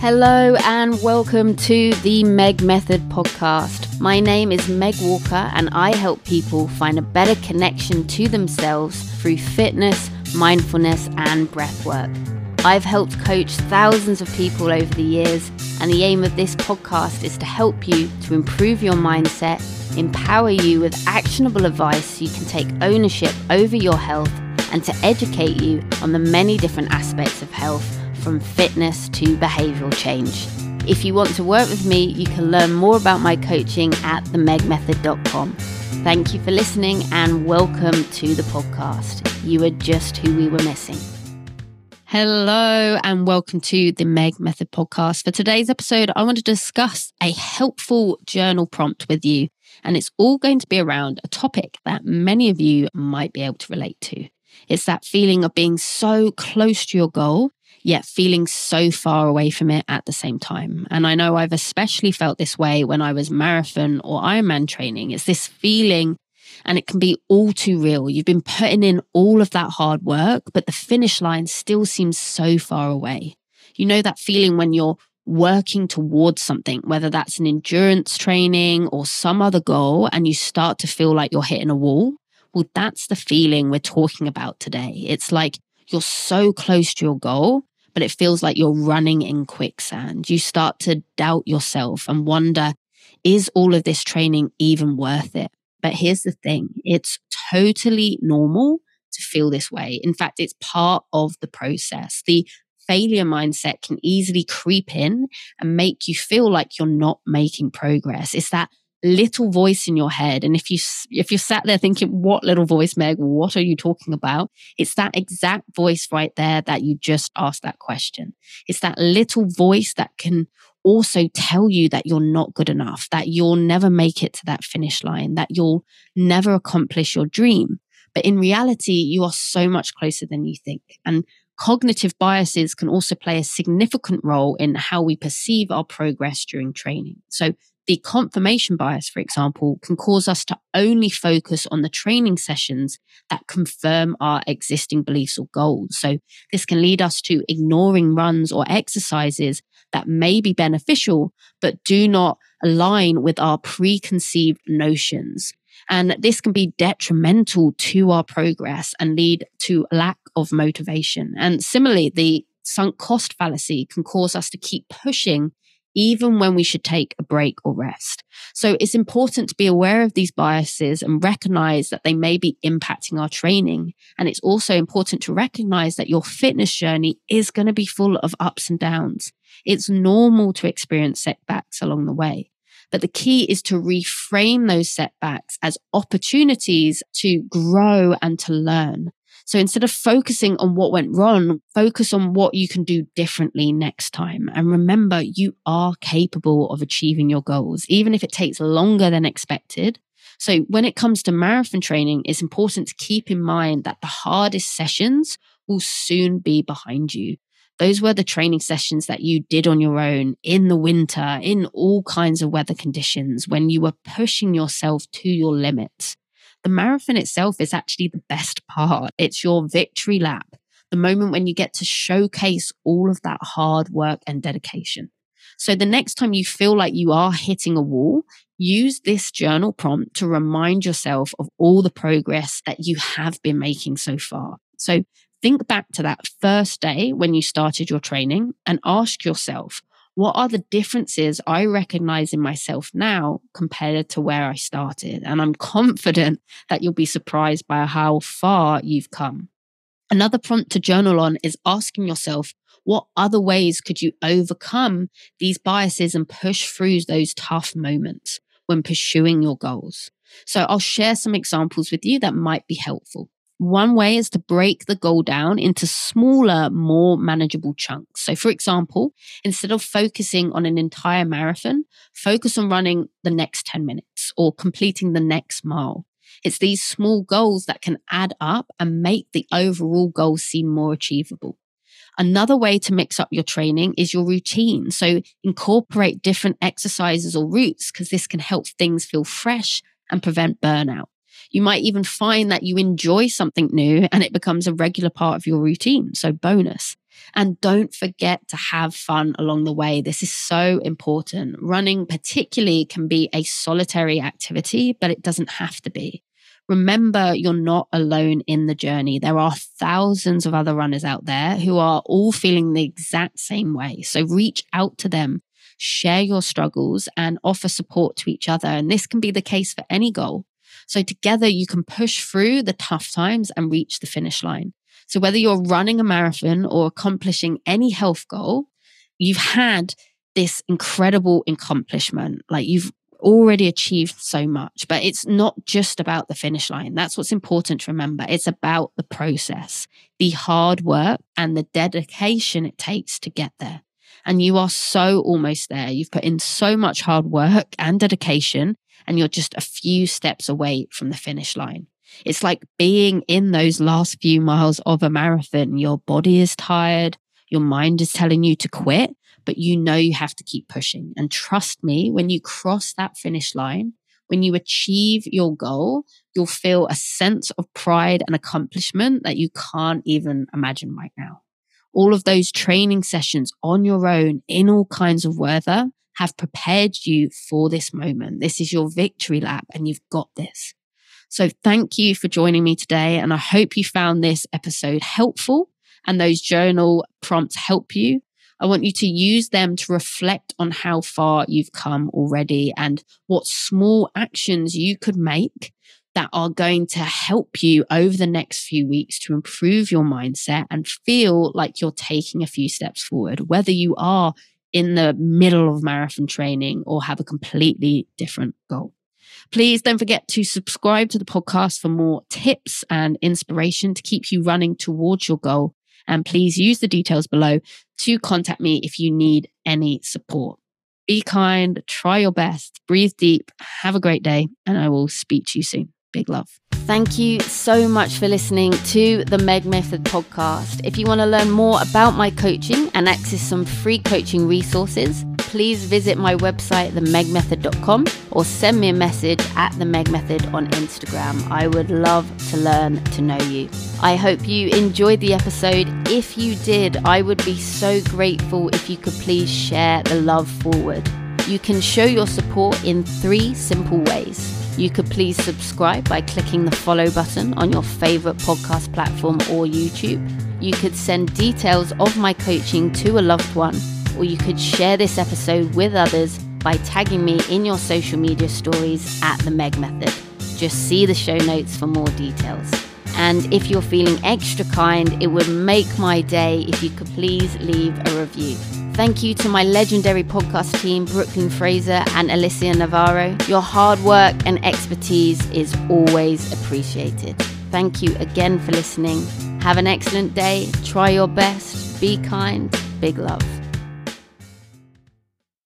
Hello and welcome to the Meg Method podcast. My name is Meg Walker and I help people find a better connection to themselves through fitness, mindfulness, and breath work. I've helped coach thousands of people over the years, and the aim of this podcast is to help you to improve your mindset, empower you with actionable advice so you can take ownership over your health, and to educate you on the many different aspects of health from fitness to behavioral change. If you want to work with me, you can learn more about my coaching at themegmethod.com. Thank you for listening and welcome to the podcast. You are just who we were missing. Hello and welcome to the Meg Method podcast. For today's episode, I want to discuss a helpful journal prompt with you. And it's all going to be around a topic that many of you might be able to relate to. It's that feeling of being so close to your goal yet feeling so far away from it at the same time. And I know I've especially felt this way when I was marathon or Ironman training. It's this feeling, and it can be all too real. You've been putting in all of that hard work, but the finish line still seems so far away. You know that feeling when you're working towards something, whether that's an endurance training or some other goal, and you start to feel like you're hitting a wall. Well, that's the feeling we're talking about today. It's like you're so close to your goal, but it feels like you're running in quicksand. You start to doubt yourself and wonder, is all of this training even worth it? But here's the thing it's totally normal to feel this way. In fact, it's part of the process. The failure mindset can easily creep in and make you feel like you're not making progress. It's that little voice in your head. And if you if you're sat there thinking what little voice meg? What are you talking about? It's that exact voice right there that you just asked that question. It's that little voice that can also tell you that you're not good enough that you'll never make it to that finish line that you'll never accomplish your dream. But in reality you are so much closer than you think. And cognitive biases can also play a significant role in how we perceive our progress during training. So the confirmation bias, for example, can cause us to only focus on the training sessions that confirm our existing beliefs or goals. So, this can lead us to ignoring runs or exercises that may be beneficial, but do not align with our preconceived notions. And this can be detrimental to our progress and lead to lack of motivation. And similarly, the sunk cost fallacy can cause us to keep pushing even when we should take a break or rest. So it's important to be aware of these biases and recognize that they may be impacting our training. And it's also important to recognize that your fitness journey is going to be full of ups and downs. It's normal to experience setbacks along the way. But the key is to reframe those setbacks as opportunities to grow and to learn. So instead of focusing on what went wrong, focus on what you can do differently next time. And remember, you are capable of achieving your goals, even if it takes longer than expected. So when it comes to marathon training, it's important to keep in mind that the hardest sessions will soon be behind you. Those were the training sessions that you did on your own in the winter, in all kinds of weather conditions, when you were pushing yourself to your limits. The marathon itself is actually the best part. It's your victory lap, the moment when you get to showcase all of that hard work and dedication. So the next time you feel like you are hitting a wall, use this journal prompt to remind yourself of all the progress that you have been making so far. So think back to that first day when you started your training and ask yourself, what are the differences I recognize in myself now compared to where I started? And I'm confident that you'll be surprised by how far you've come. Another prompt to journal on is asking yourself, what other ways could you overcome these biases and push through those tough moments when pursuing your goals? So I'll share some examples with you that might be helpful. One way is to break the goal down into smaller, more manageable chunks. So, for example, instead of focusing on an entire marathon, focus on running the next 10 minutes or completing the next mile. It's these small goals that can add up and make the overall goal seem more achievable. Another way to mix up your training is your routine. So incorporate different exercises or routes because this can help things feel fresh and prevent burnout. You might even find that you enjoy something new and it becomes a regular part of your routine. So, bonus. And don't forget to have fun along the way. This is so important. Running, particularly, can be a solitary activity, but it doesn't have to be. Remember, you're not alone in the journey. There are thousands of other runners out there who are all feeling the exact same way. So reach out to them, share your struggles, and offer support to each other. And this can be the case for any goal. So together you can push through the tough times and reach the finish line. So whether you're running a marathon or accomplishing any health goal, you've had this incredible accomplishment. Like you've already achieved so much, but it's not just about the finish line. That's what's important to remember. It's about the process, the hard work and the dedication it takes to get there. And you are so almost there. You've put in so much hard work and dedication, and you're just a few steps away from the finish line. It's like being in those last few miles of a marathon. Your body is tired. Your mind is telling you to quit, but you know you have to keep pushing. And trust me, when you cross that finish line, when you achieve your goal, you'll feel a sense of pride and accomplishment that you can't even imagine right now. All of those training sessions on your own in all kinds of weather have prepared you for this moment. This is your victory lap and you've got this. So thank you for joining me today. And I hope you found this episode helpful and those journal prompts help you. I want you to use them to reflect on how far you've come already and what small actions you could make that are going to help you over the next few weeks to improve your mindset and feel like you're taking a few steps forward, whether you are in the middle of marathon training or have a completely different goal. Please don't forget to subscribe to the podcast for more tips and inspiration to keep you running towards your goal. And please use the details below to contact me if you need any support. Be kind, try your best, breathe deep, have a great day, and I will speak to you soon. Big love. Thank you so much for listening to the Meg Method podcast. If you want to learn more about my coaching and access some free coaching resources, please visit my website, themegmethod.com, or send me a message at the Meg Method on Instagram. I would love to learn to know you. I hope you enjoyed the episode. If you did, I would be so grateful if you could please share the love forward. You can show your support in three simple ways. You could please subscribe by clicking the follow button on your favorite podcast platform or YouTube. You could send details of my coaching to a loved one, or you could share this episode with others by tagging me in your social media stories at the Meg Method. Just see the show notes for more details. And if you're feeling extra kind, it would make my day if you could please leave a review. Thank you to my legendary podcast team, Brooklyn Fraser and Alicia Navarro. Your hard work and expertise is always appreciated. Thank you again for listening. Have an excellent day. Try your best. Be kind. Big love.